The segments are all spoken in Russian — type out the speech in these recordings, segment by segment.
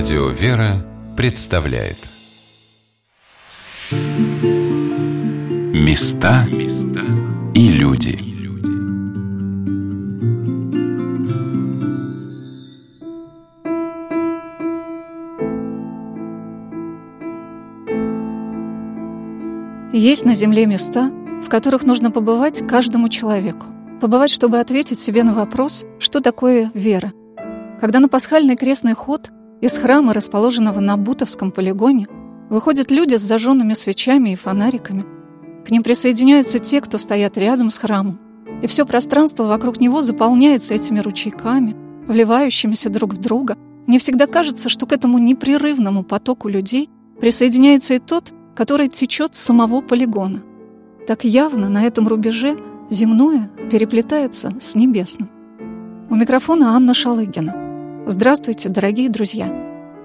Радио «Вера» представляет Места и люди Есть на Земле места, в которых нужно побывать каждому человеку. Побывать, чтобы ответить себе на вопрос, что такое вера. Когда на пасхальный крестный ход из храма, расположенного на Бутовском полигоне, выходят люди с зажженными свечами и фонариками. К ним присоединяются те, кто стоят рядом с храмом, и все пространство вокруг него заполняется этими ручейками, вливающимися друг в друга. Мне всегда кажется, что к этому непрерывному потоку людей присоединяется и тот, который течет с самого полигона. Так явно на этом рубеже земное переплетается с небесным. У микрофона Анна Шалыгина. Здравствуйте, дорогие друзья!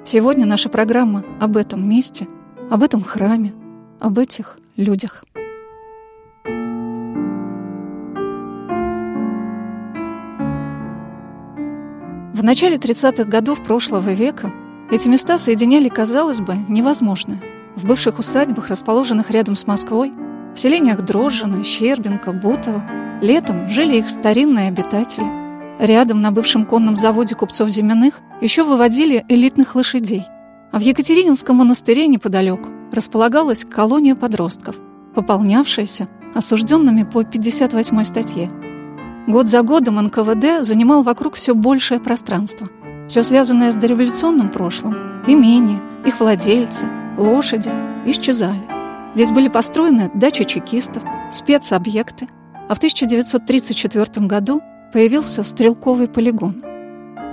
Сегодня наша программа об этом месте, об этом храме, об этих людях. В начале 30-х годов прошлого века эти места соединяли, казалось бы, невозможное. В бывших усадьбах, расположенных рядом с Москвой, в селениях Дрожжино, Щербинка, Бутово, летом жили их старинные обитатели – Рядом, на бывшем конном заводе купцов Зимяных, еще выводили элитных лошадей. А в Екатерининском монастыре неподалеку располагалась колония подростков, пополнявшаяся осужденными по 58 статье. Год за годом НКВД занимал вокруг все большее пространство. Все связанное с дореволюционным прошлым, имения, их владельцы, лошади исчезали. Здесь были построены дачи чекистов, спецобъекты, а в 1934 году появился стрелковый полигон.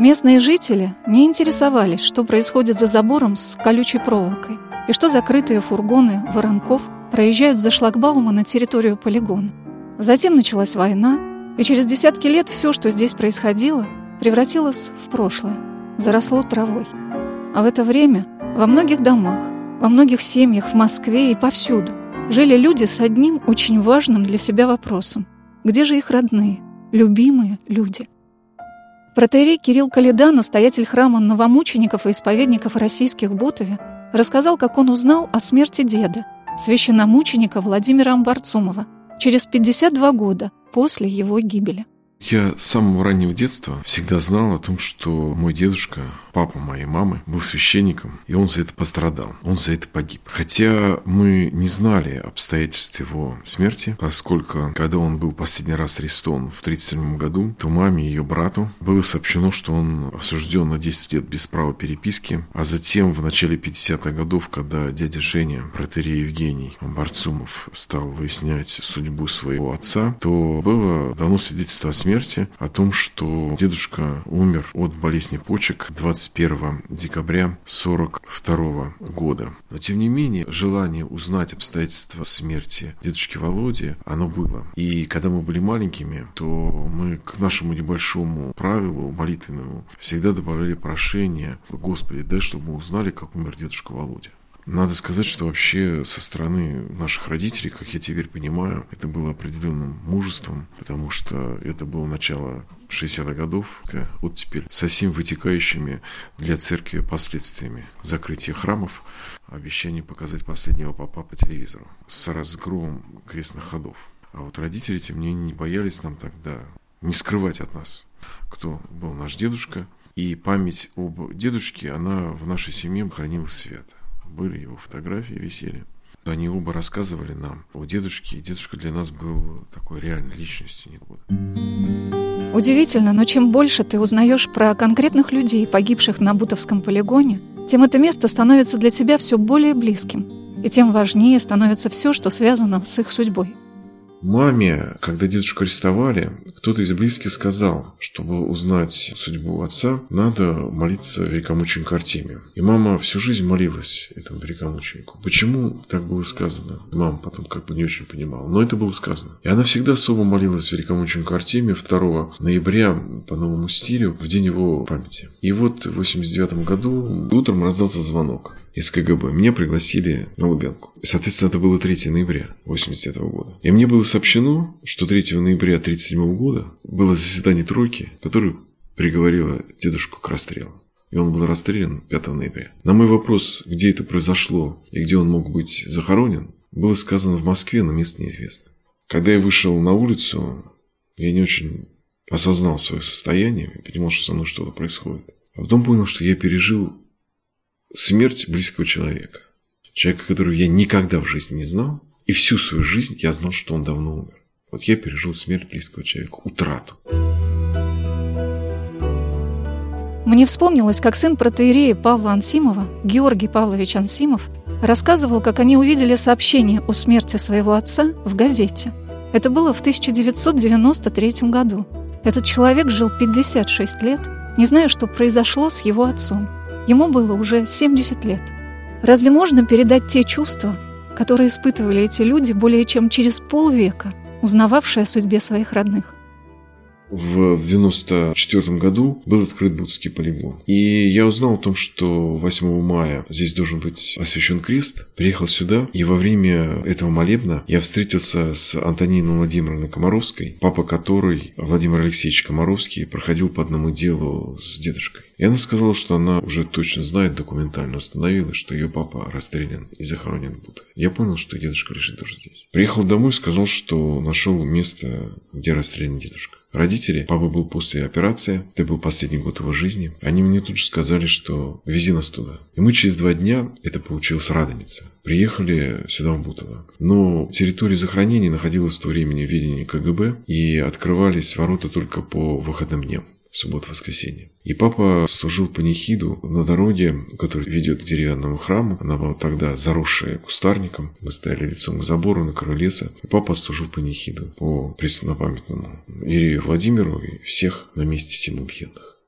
Местные жители не интересовались, что происходит за забором с колючей проволокой и что закрытые фургоны воронков проезжают за шлагбаума на территорию полигона. Затем началась война, и через десятки лет все, что здесь происходило, превратилось в прошлое, заросло травой. А в это время во многих домах, во многих семьях в Москве и повсюду жили люди с одним очень важным для себя вопросом. Где же их родные? Любимые люди. Протеерей Кирилл Калида, настоятель храма новомучеников и исповедников российских в Бутове, рассказал, как он узнал о смерти деда, священномученика Владимира Амбарцумова, через 52 года после его гибели. Я с самого раннего детства всегда знал о том, что мой дедушка, папа моей мамы, был священником, и он за это пострадал, он за это погиб. Хотя мы не знали обстоятельств его смерти, поскольку когда он был последний раз арестован в 1937 году, то маме и ее брату было сообщено, что он осужден на 10 лет без права переписки, а затем в начале 50-х годов, когда дядя Женя, протерей Евгений Барцумов, стал выяснять судьбу своего отца, то было дано свидетельство о смерти смерти, о том, что дедушка умер от болезни почек 21 декабря 42 года. Но, тем не менее, желание узнать обстоятельства смерти дедушки Володи, оно было. И когда мы были маленькими, то мы к нашему небольшому правилу молитвенному всегда добавляли прошение «Господи, дай, чтобы мы узнали, как умер дедушка Володя». Надо сказать, что вообще со стороны наших родителей, как я теперь понимаю, это было определенным мужеством, потому что это было начало 60-х годов, вот теперь со всеми вытекающими для церкви последствиями закрытия храмов, обещание показать последнего папа по телевизору с разгромом крестных ходов. А вот родители, тем не менее, не боялись нам тогда не скрывать от нас, кто был наш дедушка. И память об дедушке, она в нашей семье хранилась свято были его фотографии, висели. Они оба рассказывали нам о дедушке, и дедушка для нас был такой реальной личностью. Удивительно, но чем больше ты узнаешь про конкретных людей, погибших на Бутовском полигоне, тем это место становится для тебя все более близким, и тем важнее становится все, что связано с их судьбой. Маме, когда дедушку арестовали, кто-то из близких сказал, чтобы узнать судьбу отца, надо молиться великомученику Артемию. И мама всю жизнь молилась этому великомученику. Почему так было сказано? Мама потом как бы не очень понимала, но это было сказано. И она всегда особо молилась великомученику Артемию 2 ноября по новому стилю, в день его памяти. И вот в 89 году утром раздался звонок из КГБ. Меня пригласили на Лубянку. Соответственно, это было 3 ноября 1989 года. И мне было сообщено, что 3 ноября 1937 года было заседание тройки, которое приговорило дедушку к расстрелу. и он был расстрелян 5 ноября. На мой вопрос, где это произошло и где он мог быть захоронен, было сказано в Москве, но место неизвестно. Когда я вышел на улицу, я не очень осознал свое состояние и понимал, что со мной что-то происходит. А потом понял, что я пережил смерть близкого человека. Человека, которого я никогда в жизни не знал, и всю свою жизнь я знал, что он давно умер. Вот я пережил смерть близкого человека, утрату. Мне вспомнилось, как сын протеерея Павла Ансимова, Георгий Павлович Ансимов, рассказывал, как они увидели сообщение о смерти своего отца в газете. Это было в 1993 году. Этот человек жил 56 лет, не зная, что произошло с его отцом. Ему было уже 70 лет. Разве можно передать те чувства, которые испытывали эти люди более чем через полвека, узнававшие о судьбе своих родных? В 94 году был открыт Будский полигон. И я узнал о том, что 8 мая здесь должен быть освящен крест. Приехал сюда, и во время этого молебна я встретился с Антониной Владимировной Комаровской, папа которой, Владимир Алексеевич Комаровский, проходил по одному делу с дедушкой. И она сказала, что она уже точно знает, документально установила, что ее папа расстрелян и захоронен в Будде. Я понял, что дедушка лежит тоже здесь. Приехал домой, сказал, что нашел место, где расстрелян дедушка. Родители, папа был после операции, это был последний год его жизни. Они мне тут же сказали, что вези нас туда. И мы через два дня, это получилось Радоница, приехали сюда в Бутово. Но территория захоронения находилась в то времени в ведении КГБ и открывались ворота только по выходным дням субботу-воскресенье. И папа служил панихиду на дороге, которая ведет к деревянному храму. Она была тогда заросшая кустарником. Мы стояли лицом к забору на краю. И папа служил панихиду по преснопамятному Ирею Владимиру и всех на месте всем убиенных.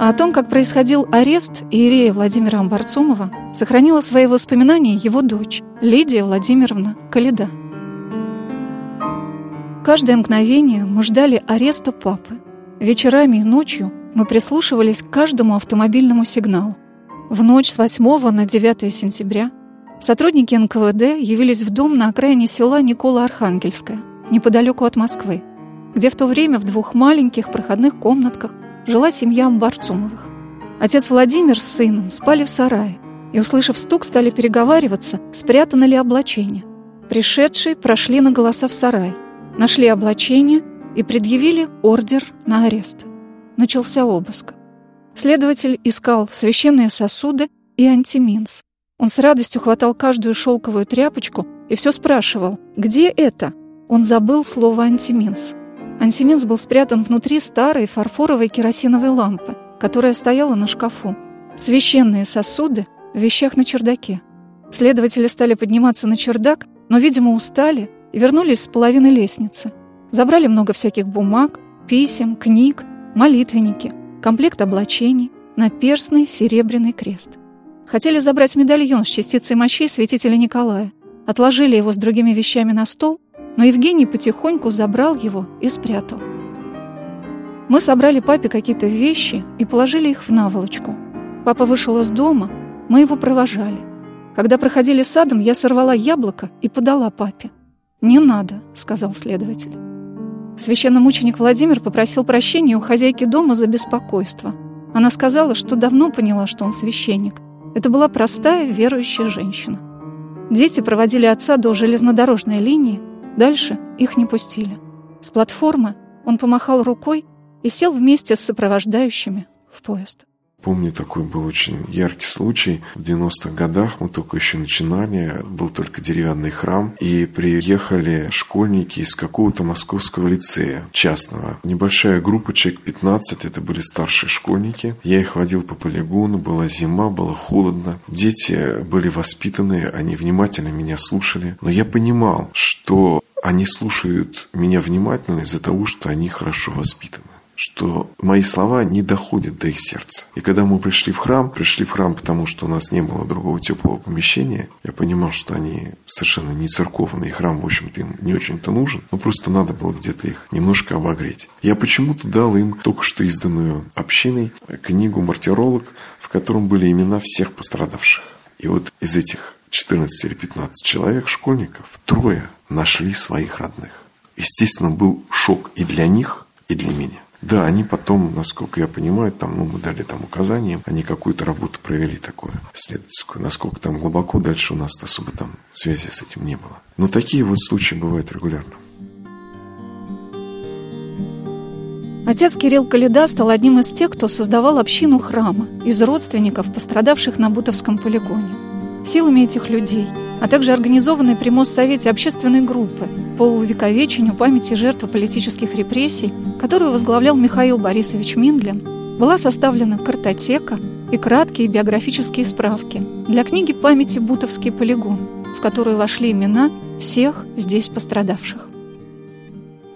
А о том, как происходил арест Иерея Владимира Амбарцумова, сохранила свои воспоминания его дочь Лидия Владимировна Калида. Каждое мгновение мы ждали ареста папы. Вечерами и ночью мы прислушивались к каждому автомобильному сигналу. В ночь с 8 на 9 сентября сотрудники НКВД явились в дом на окраине села Никола-Архангельская, неподалеку от Москвы, где в то время в двух маленьких проходных комнатках жила семья Амбарцумовых. Отец Владимир с сыном спали в сарае и, услышав стук, стали переговариваться, спрятано ли облачение. Пришедшие прошли на голоса в сарай – нашли облачение и предъявили ордер на арест. Начался обыск. Следователь искал священные сосуды и антиминс. Он с радостью хватал каждую шелковую тряпочку и все спрашивал, где это? Он забыл слово «антиминс». Антиминс был спрятан внутри старой фарфоровой керосиновой лампы, которая стояла на шкафу. Священные сосуды в вещах на чердаке. Следователи стали подниматься на чердак, но, видимо, устали вернулись с половины лестницы. Забрали много всяких бумаг, писем, книг, молитвенники, комплект облачений, наперстный серебряный крест. Хотели забрать медальон с частицей мощей святителя Николая. Отложили его с другими вещами на стол, но Евгений потихоньку забрал его и спрятал. Мы собрали папе какие-то вещи и положили их в наволочку. Папа вышел из дома, мы его провожали. Когда проходили садом, я сорвала яблоко и подала папе. «Не надо», — сказал следователь. Священномученик Владимир попросил прощения у хозяйки дома за беспокойство. Она сказала, что давно поняла, что он священник. Это была простая верующая женщина. Дети проводили отца до железнодорожной линии, дальше их не пустили. С платформы он помахал рукой и сел вместе с сопровождающими в поезд. Помню, такой был очень яркий случай. В 90-х годах мы только еще начинали, был только деревянный храм, и приехали школьники из какого-то московского лицея частного. Небольшая группа, человек 15, это были старшие школьники. Я их водил по полигону, была зима, было холодно. Дети были воспитанные, они внимательно меня слушали. Но я понимал, что они слушают меня внимательно из-за того, что они хорошо воспитаны что мои слова не доходят до их сердца. И когда мы пришли в храм, пришли в храм, потому что у нас не было другого теплого помещения, я понимал, что они совершенно не церковные, и храм, в общем-то, им не очень-то нужен, но просто надо было где-то их немножко обогреть. Я почему-то дал им только что изданную общиной книгу «Мартиролог», в котором были имена всех пострадавших. И вот из этих 14 или 15 человек, школьников, трое нашли своих родных. Естественно, был шок и для них, и для меня. Да, они потом, насколько я понимаю, там, ну, мы дали там указания, они какую-то работу провели такую исследовательскую. Насколько там глубоко, дальше у нас особо там связи с этим не было. Но такие вот случаи бывают регулярно. Отец Кирилл Калида стал одним из тех, кто создавал общину храма из родственников, пострадавших на Бутовском полигоне. Силами этих людей, а также организованной при Моссовете общественной группы по увековечению памяти жертв политических репрессий, которую возглавлял Михаил Борисович Миндлин, была составлена картотека и краткие биографические справки для книги памяти «Бутовский полигон», в которую вошли имена всех здесь пострадавших.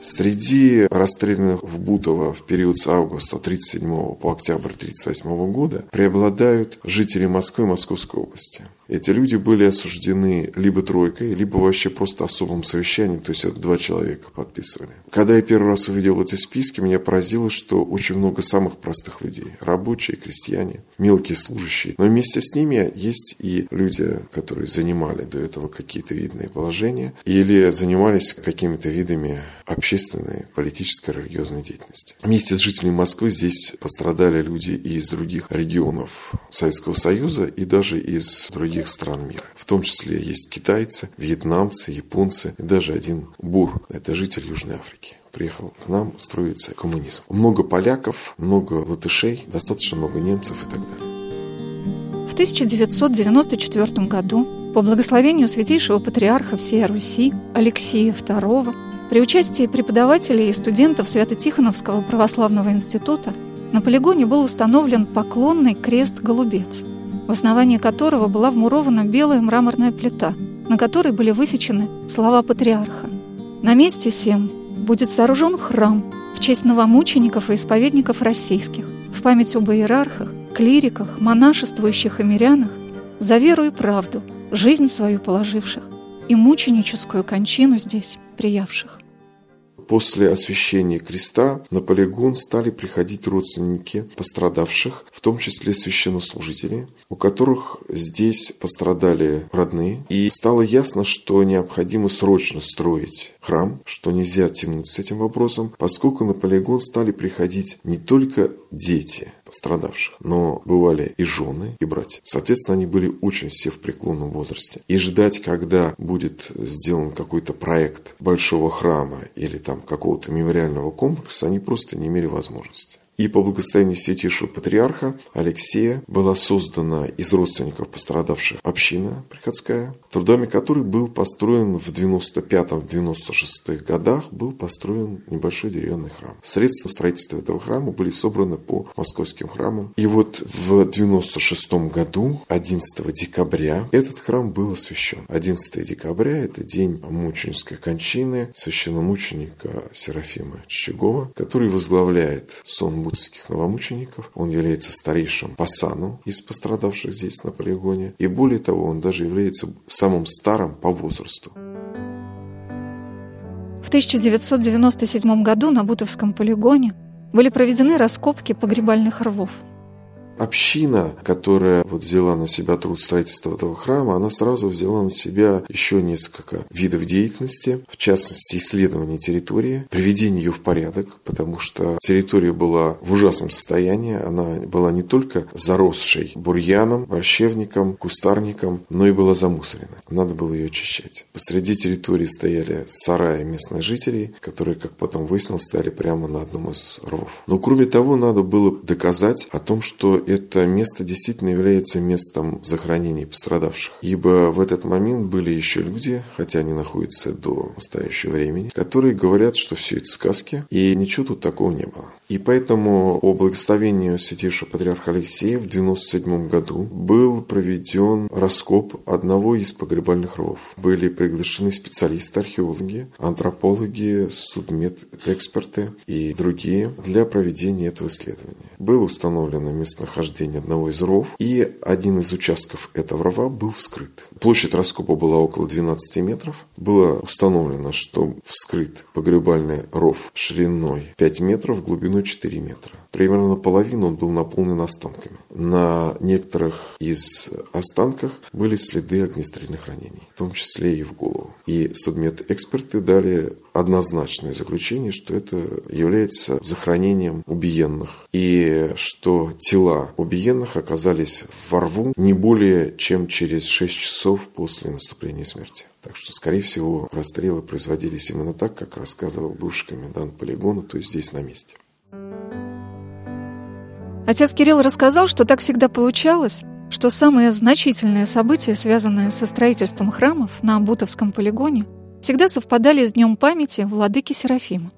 Среди расстрелянных в Бутово в период с августа 1937 по октябрь 1938 года преобладают жители Москвы и Московской области. Эти люди были осуждены либо тройкой, либо вообще просто особым совещанием, то есть это два человека подписывали. Когда я первый раз увидел эти списки, меня поразило, что очень много самых простых людей. Рабочие, крестьяне, мелкие служащие. Но вместе с ними есть и люди, которые занимали до этого какие-то видные положения или занимались какими-то видами общественной, политической, религиозной деятельности. Вместе с жителями Москвы здесь пострадали люди и из других регионов Советского Союза и даже из других других стран мира. В том числе есть китайцы, вьетнамцы, японцы и даже один бур. Это житель Южной Африки приехал к нам строиться коммунизм. Много поляков, много латышей, достаточно много немцев и так далее. В 1994 году по благословению святейшего патриарха всей Руси Алексея II при участии преподавателей и студентов Свято-Тихоновского православного института на полигоне был установлен поклонный крест-голубец – в основании которого была вмурована белая мраморная плита, на которой были высечены слова патриарха. На месте сем будет сооружен храм в честь новомучеников и исповедников российских, в память об иерархах, клириках, монашествующих и мирянах, за веру и правду, жизнь свою положивших и мученическую кончину здесь приявших. После освящения креста на полигон стали приходить родственники пострадавших, в том числе священнослужители, у которых здесь пострадали родные. И стало ясно, что необходимо срочно строить храм, что нельзя тянуть с этим вопросом, поскольку на полигон стали приходить не только дети, пострадавших, но бывали и жены, и братья. Соответственно, они были очень все в преклонном возрасте. И ждать, когда будет сделан какой-то проект большого храма или там какого-то мемориального комплекса, они просто не имели возможности. И по благословению святейшего патриарха Алексея была создана из родственников пострадавших община приходская, трудами которой был построен в 95-96 годах был построен небольшой деревянный храм. Средства строительства этого храма были собраны по московским храмам. И вот в 96 году, 11 декабря, этот храм был освящен. 11 декабря – это день мученической кончины священномученика Серафима Чичагова, который возглавляет сон буддских новомучеников. Он является старейшим пасаном из пострадавших здесь на полигоне. И более того, он даже является самым старым по возрасту. В 1997 году на Бутовском полигоне были проведены раскопки погребальных рвов – община, которая вот взяла на себя труд строительства этого храма, она сразу взяла на себя еще несколько видов деятельности, в частности, исследование территории, приведение ее в порядок, потому что территория была в ужасном состоянии, она была не только заросшей бурьяном, борщевником, кустарником, но и была замусорена. Надо было ее очищать. Посреди территории стояли сараи местных жителей, которые, как потом выяснилось, стояли прямо на одном из рвов. Но кроме того, надо было доказать о том, что это место действительно является местом захоронения пострадавших. Ибо в этот момент были еще люди, хотя они находятся до настоящего времени, которые говорят, что все это сказки, и ничего тут такого не было. И поэтому по благословению святейшего патриарха Алексея в 97 году был проведен раскоп одного из погребальных рвов. Были приглашены специалисты, археологи, антропологи, судмедэксперты и другие для проведения этого исследования. Было установлено местонахождение одного из рвов, и один из участков этого рва был вскрыт. Площадь раскопа была около 12 метров. Было установлено, что вскрыт погребальный ров шириной 5 метров, глубиной 4 метра. Примерно наполовину он был наполнен останками. На некоторых из останках были следы огнестрельных ранений, в том числе и в голову. И судмедэксперты дали однозначное заключение, что это является захоронением убиенных. И что тела убиенных оказались во рву не более чем через 6 часов после наступления смерти. Так что, скорее всего, расстрелы производились именно так, как рассказывал бывший комендант полигона, то есть здесь на месте. Отец Кирилл рассказал, что так всегда получалось, что самые значительные события, связанные со строительством храмов на Бутовском полигоне, всегда совпадали с днем памяти владыки Серафима.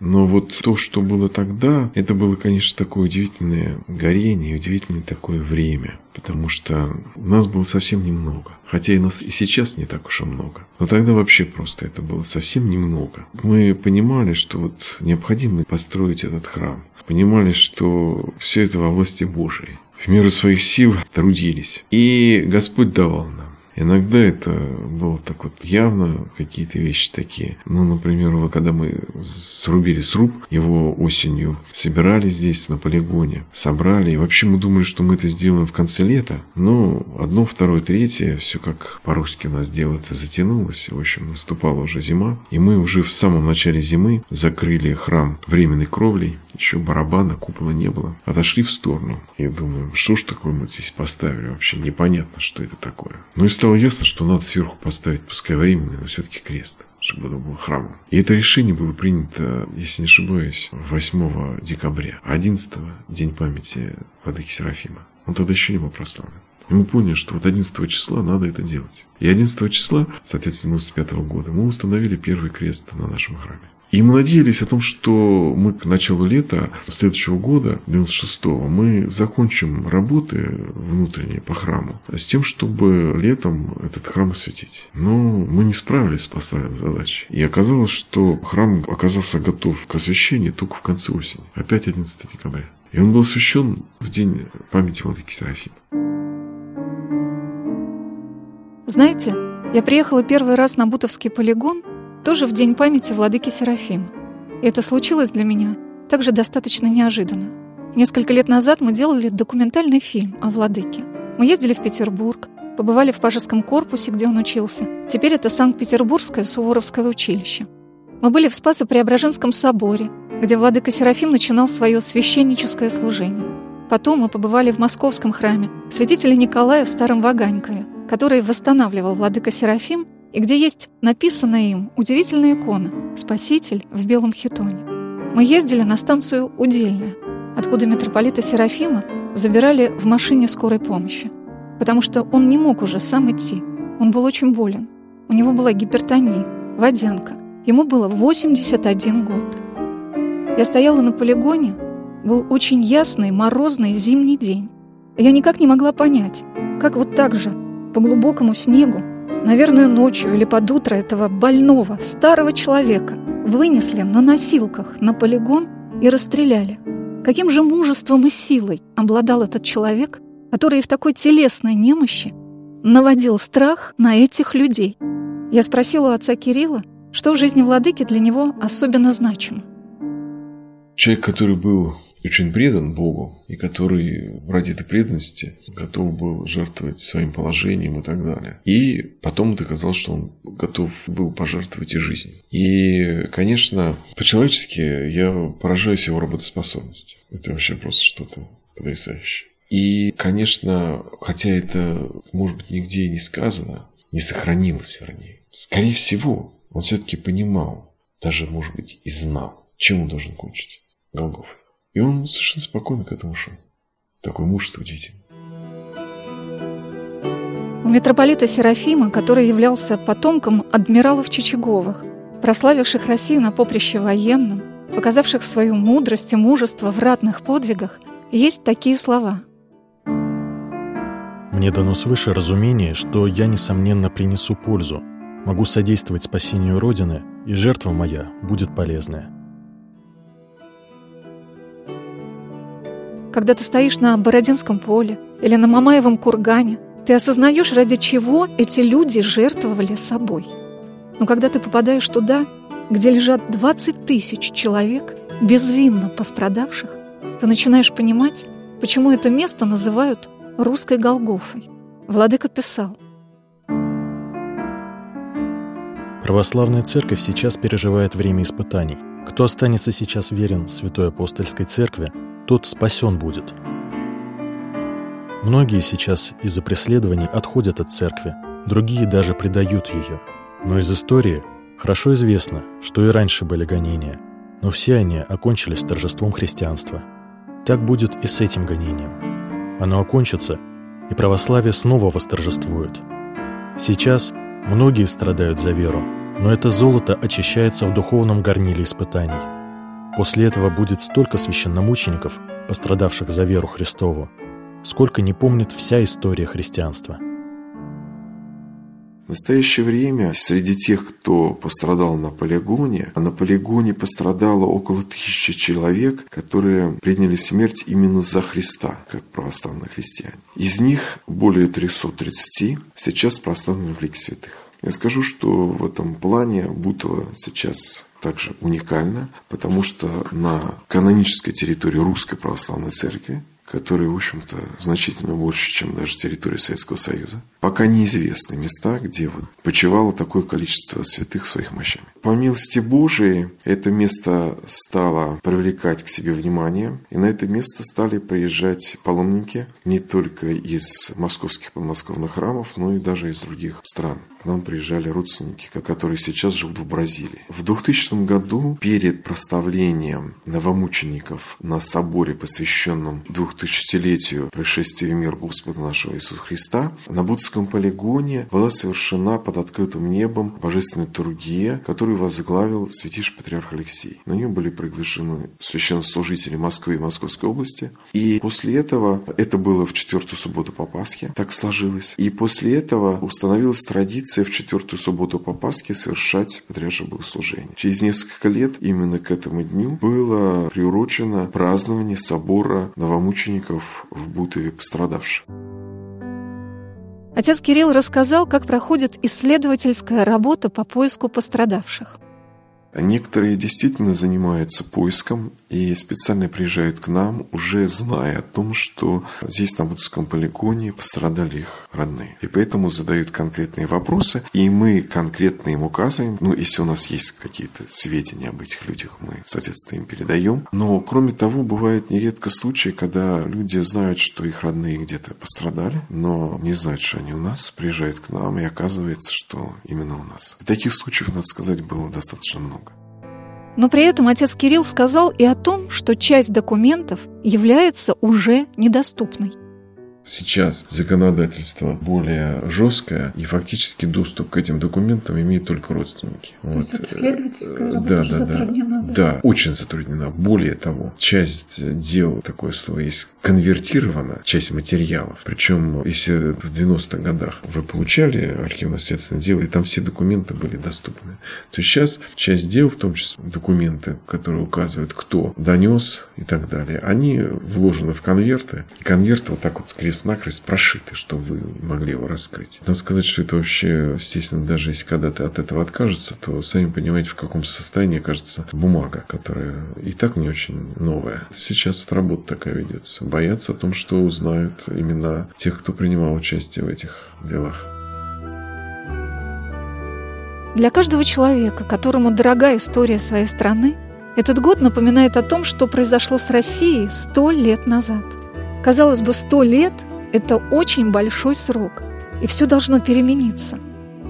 Но вот то, что было тогда, это было, конечно, такое удивительное горение, удивительное такое время. Потому что нас было совсем немного. Хотя и нас и сейчас не так уж и много. Но тогда вообще просто это было совсем немного. Мы понимали, что вот необходимо построить этот храм. Понимали, что все это во власти Божией. В меру своих сил трудились. И Господь давал нам. Иногда это было так вот явно, какие-то вещи такие. Ну, например, когда мы срубили сруб, его осенью собирали здесь, на полигоне, собрали. И вообще мы думали, что мы это сделаем в конце лета. Но одно, второе, третье, все как по-русски у нас делается, затянулось. В общем, наступала уже зима. И мы уже в самом начале зимы закрыли храм временной кровлей. Еще барабана, купола не было. Отошли в сторону. И думаем, что ж такое мы здесь поставили? Вообще непонятно, что это такое. Ну и стало стало ясно, что надо сверху поставить, пускай временный, но все-таки крест, чтобы это было храмом. И это решение было принято, если не ошибаюсь, 8 декабря, 11 день памяти Владыки Серафима. Он тогда еще не был прославлен. И мы поняли, что вот 11 числа надо это делать. И 11 числа, соответственно, 95 года, мы установили первый крест на нашем храме. И мы надеялись о том, что мы к началу лета следующего года, 96-го, мы закончим работы внутренние по храму с тем, чтобы летом этот храм осветить. Но мы не справились с поставленной задачей. И оказалось, что храм оказался готов к освящению только в конце осени. Опять 11 декабря. И он был освящен в день памяти Владыки Серафима. Знаете, я приехала первый раз на Бутовский полигон тоже в день памяти владыки Серафима. И это случилось для меня также достаточно неожиданно. Несколько лет назад мы делали документальный фильм о владыке. Мы ездили в Петербург, побывали в Пажеском корпусе, где он учился. Теперь это Санкт-Петербургское Суворовское училище. Мы были в Спасо-Преображенском соборе, где владыка Серафим начинал свое священническое служение. Потом мы побывали в Московском храме святителя Николая в Старом Ваганькове, который восстанавливал владыка Серафим и где есть написанная им удивительная икона «Спаситель в белом хитоне». Мы ездили на станцию Удельная, откуда митрополита Серафима забирали в машине скорой помощи, потому что он не мог уже сам идти. Он был очень болен. У него была гипертония, водянка. Ему было 81 год. Я стояла на полигоне, был очень ясный, морозный зимний день. Я никак не могла понять, как вот так же, по глубокому снегу, Наверное, ночью или под утро этого больного, старого человека вынесли на носилках на полигон и расстреляли. Каким же мужеством и силой обладал этот человек, который в такой телесной немощи наводил страх на этих людей? Я спросила у отца Кирилла, что в жизни владыки для него особенно значимо. Человек, который был очень предан Богу и который ради этой преданности готов был жертвовать своим положением и так далее. И потом доказал, что он готов был пожертвовать и жизнь. И, конечно, по-человечески я поражаюсь его работоспособности. Это вообще просто что-то потрясающее. И, конечно, хотя это, может быть, нигде и не сказано, не сохранилось, вернее. Скорее всего, он все-таки понимал, даже, может быть, и знал, чем он должен кончить. Голгофой. И он совершенно спокойно к этому шел. Такой мужество удивительный. У митрополита Серафима, который являлся потомком адмиралов Чичаговых, прославивших Россию на поприще военном, показавших свою мудрость и мужество в ратных подвигах, есть такие слова. «Мне дано свыше разумение, что я, несомненно, принесу пользу, могу содействовать спасению Родины, и жертва моя будет полезная. Когда ты стоишь на Бородинском поле или на Мамаевом кургане, ты осознаешь, ради чего эти люди жертвовали собой. Но когда ты попадаешь туда, где лежат 20 тысяч человек, безвинно пострадавших, ты начинаешь понимать, почему это место называют русской Голгофой. Владыка писал. Православная церковь сейчас переживает время испытаний. Кто останется сейчас верен Святой Апостольской Церкви, тот спасен будет. Многие сейчас из-за преследований отходят от церкви, другие даже предают ее. Но из истории хорошо известно, что и раньше были гонения, но все они окончились торжеством христианства. Так будет и с этим гонением. Оно окончится, и православие снова восторжествует. Сейчас многие страдают за веру, но это золото очищается в духовном горниле испытаний. После этого будет столько священномучеников, пострадавших за веру Христову, сколько не помнит вся история христианства. В настоящее время среди тех, кто пострадал на полигоне, а на полигоне пострадало около тысячи человек, которые приняли смерть именно за Христа, как православные христиане. Из них более 330 сейчас прославлены в лик святых. Я скажу, что в этом плане Бутово сейчас также уникально, потому что на канонической территории Русской Православной Церкви которые, в общем-то, значительно больше, чем даже территория Советского Союза. Пока неизвестны места, где вот почивало такое количество святых своих мощами. По милости Божией это место стало привлекать к себе внимание, и на это место стали приезжать паломники не только из московских подмосковных храмов, но и даже из других стран. К нам приезжали родственники, которые сейчас живут в Бразилии. В 2000 году, перед проставлением новомучеников на соборе, посвященном двух тысячелетию пришествия в мир Господа нашего Иисуса Христа, на Будском полигоне была совершена под открытым небом божественная тургия, которую возглавил святейший патриарх Алексей. На нее были приглашены священнослужители Москвы и Московской области. И после этого, это было в четвертую субботу по Пасхе, так сложилось. И после этого установилась традиция в четвертую субботу по Пасхе совершать патриаршее богослужение. Через несколько лет именно к этому дню было приурочено празднование собора новомучеников мучеников в Бутове пострадавших. Отец Кирилл рассказал, как проходит исследовательская работа по поиску пострадавших – Некоторые действительно занимаются поиском и специально приезжают к нам, уже зная о том, что здесь на Будском полигоне пострадали их родные. И поэтому задают конкретные вопросы, и мы конкретно им указываем, ну, если у нас есть какие-то сведения об этих людях, мы, соответственно, им передаем. Но, кроме того, бывает нередко случаи, когда люди знают, что их родные где-то пострадали, но не знают, что они у нас, приезжают к нам, и оказывается, что именно у нас. И таких случаев, надо сказать, было достаточно много. Но при этом отец Кирилл сказал и о том, что часть документов является уже недоступной. Сейчас законодательство более жесткое, и фактически доступ к этим документам имеют только родственники. То вот. есть это исследовательская работа да, да, затруднена? Да, да, очень затруднена. Более того, часть дел, такое слово есть, конвертирована, часть материалов. Причем, если в 90-х годах вы получали архивно-следственное дело, и там все документы были доступны, то сейчас часть дел, в том числе документы, которые указывают, кто донес и так далее, они вложены в конверты. И конверты вот так вот крест крест-накрест прошиты, чтобы вы могли его раскрыть. Надо сказать, что это вообще, естественно, даже если когда-то от этого откажется, то сами понимаете, в каком состоянии окажется бумага, которая и так не очень новая. Сейчас вот работа такая ведется. Боятся о том, что узнают имена тех, кто принимал участие в этих делах. Для каждого человека, которому дорога история своей страны, этот год напоминает о том, что произошло с Россией сто лет назад – Казалось бы, сто лет – это очень большой срок, и все должно перемениться.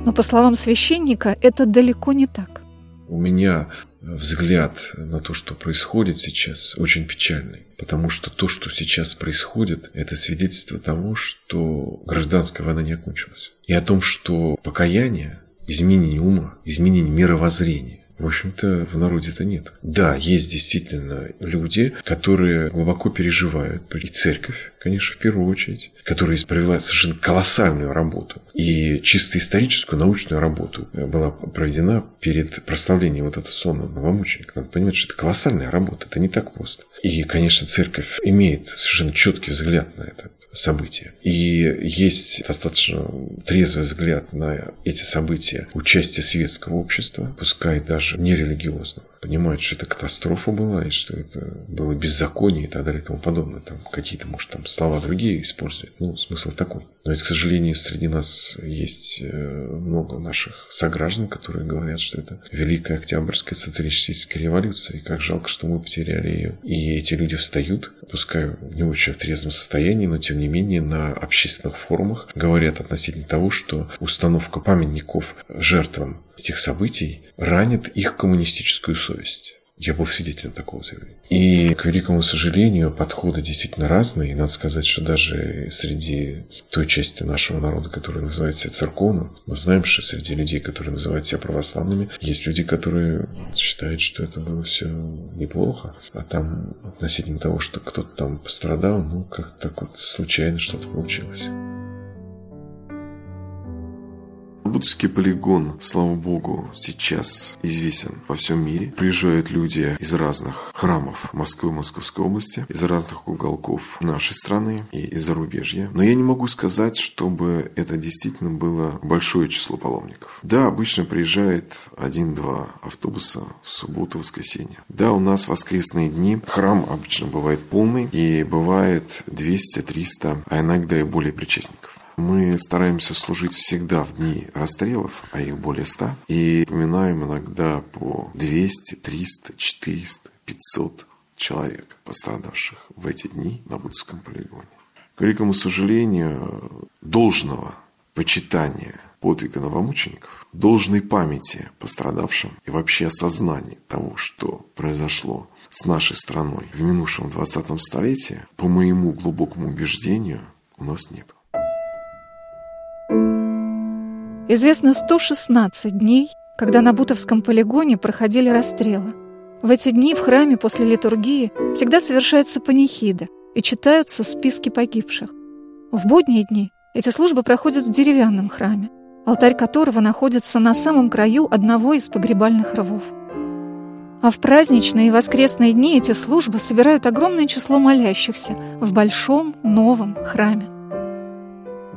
Но, по словам священника, это далеко не так. У меня взгляд на то, что происходит сейчас, очень печальный. Потому что то, что сейчас происходит, это свидетельство того, что гражданская война не окончилась. И о том, что покаяние, изменение ума, изменение мировоззрения, в общем-то, в народе это нет. Да, есть действительно люди, которые глубоко переживают. И церковь, конечно, в первую очередь, которая провела совершенно колоссальную работу. И чисто историческую, научную работу была проведена перед прославлением вот этого сонного новомученика. Надо понимать, что это колоссальная работа, это не так просто. И, конечно, церковь имеет совершенно четкий взгляд на это события. И есть достаточно трезвый взгляд на эти события участия светского общества, пускай даже нерелигиозного. Понимают, что это катастрофа была, и что это было беззаконие и так далее и тому подобное. Там какие-то, может, там слова другие используют. Ну, смысл такой. Но ведь, к сожалению, среди нас есть э, много наших сограждан, которые говорят, что это Великая Октябрьская социалистическая революция, и как жалко, что мы потеряли ее. И эти люди встают, пускай не очень в трезвом состоянии, но тем не менее на общественных форумах говорят относительно того, что установка памятников жертвам этих событий ранит их коммунистическую совесть. Я был свидетелем такого заявления. И, к великому сожалению, подходы действительно разные. И надо сказать, что даже среди той части нашего народа, которая называет себя церковным, мы знаем, что среди людей, которые называют себя православными, есть люди, которые считают, что это было все неплохо. А там относительно того, что кто-то там пострадал, ну, как так вот случайно что-то получилось. Будский полигон, слава богу, сейчас известен во всем мире. Приезжают люди из разных храмов Москвы, Московской области, из разных уголков нашей страны и из зарубежья. Но я не могу сказать, чтобы это действительно было большое число паломников. Да, обычно приезжает один-два автобуса в субботу, воскресенье. Да, у нас воскресные дни храм обычно бывает полный и бывает 200-300, а иногда и более причастников. Мы стараемся служить всегда в дни расстрелов, а их более ста, и упоминаем иногда по 200, 300, 400, 500 человек, пострадавших в эти дни на Будском полигоне. К великому сожалению, должного почитания подвига новомучеников, должной памяти пострадавшим и вообще осознания того, что произошло с нашей страной в минувшем 20 столетии, по моему глубокому убеждению, у нас нет. Известно 116 дней, когда на Бутовском полигоне проходили расстрелы. В эти дни в храме после литургии всегда совершается панихида и читаются списки погибших. В будние дни эти службы проходят в деревянном храме, алтарь которого находится на самом краю одного из погребальных рвов. А в праздничные и воскресные дни эти службы собирают огромное число молящихся в большом новом храме.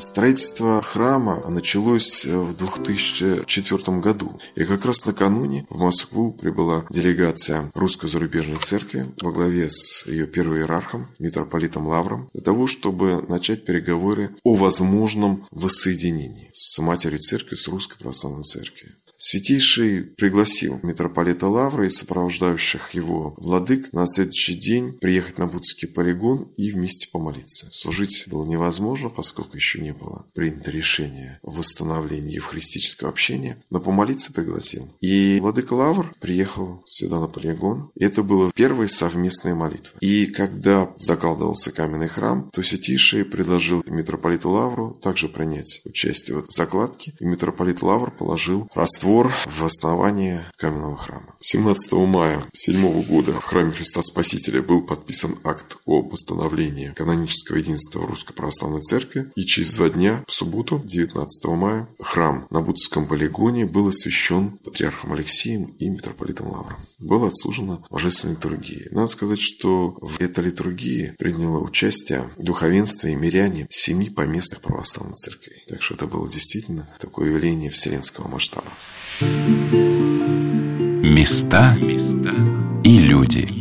Строительство храма началось в 2004 году. И как раз накануне в Москву прибыла делегация Русской зарубежной церкви во главе с ее первым иерархом, митрополитом Лавром, для того, чтобы начать переговоры о возможном воссоединении с матерью церкви, с Русской православной церковью. Святейший пригласил митрополита Лавра и сопровождающих его владык на следующий день приехать на Будский полигон и вместе помолиться. Служить было невозможно, поскольку еще не было принято решение о восстановлении евхаристического общения, но помолиться пригласил. И владыка Лавр приехал сюда на полигон. И это было первые совместные молитвы. И когда закладывался каменный храм, то Святейший предложил митрополиту Лавру также принять участие в закладке. И митрополит Лавр положил раствор двор в основании каменного храма. 17 мая 2007 года в храме Христа Спасителя был подписан акт о восстановлении канонического единства Русской Православной Церкви. И через два дня, в субботу, 19 мая, храм на Будском полигоне был освящен патриархом Алексеем и митрополитом Лавром. Была отслужена божественная литургия. Надо сказать, что в этой литургии приняло участие духовенство и миряне семи поместных православных церквей. Так что это было действительно такое явление вселенского масштаба. Места и люди.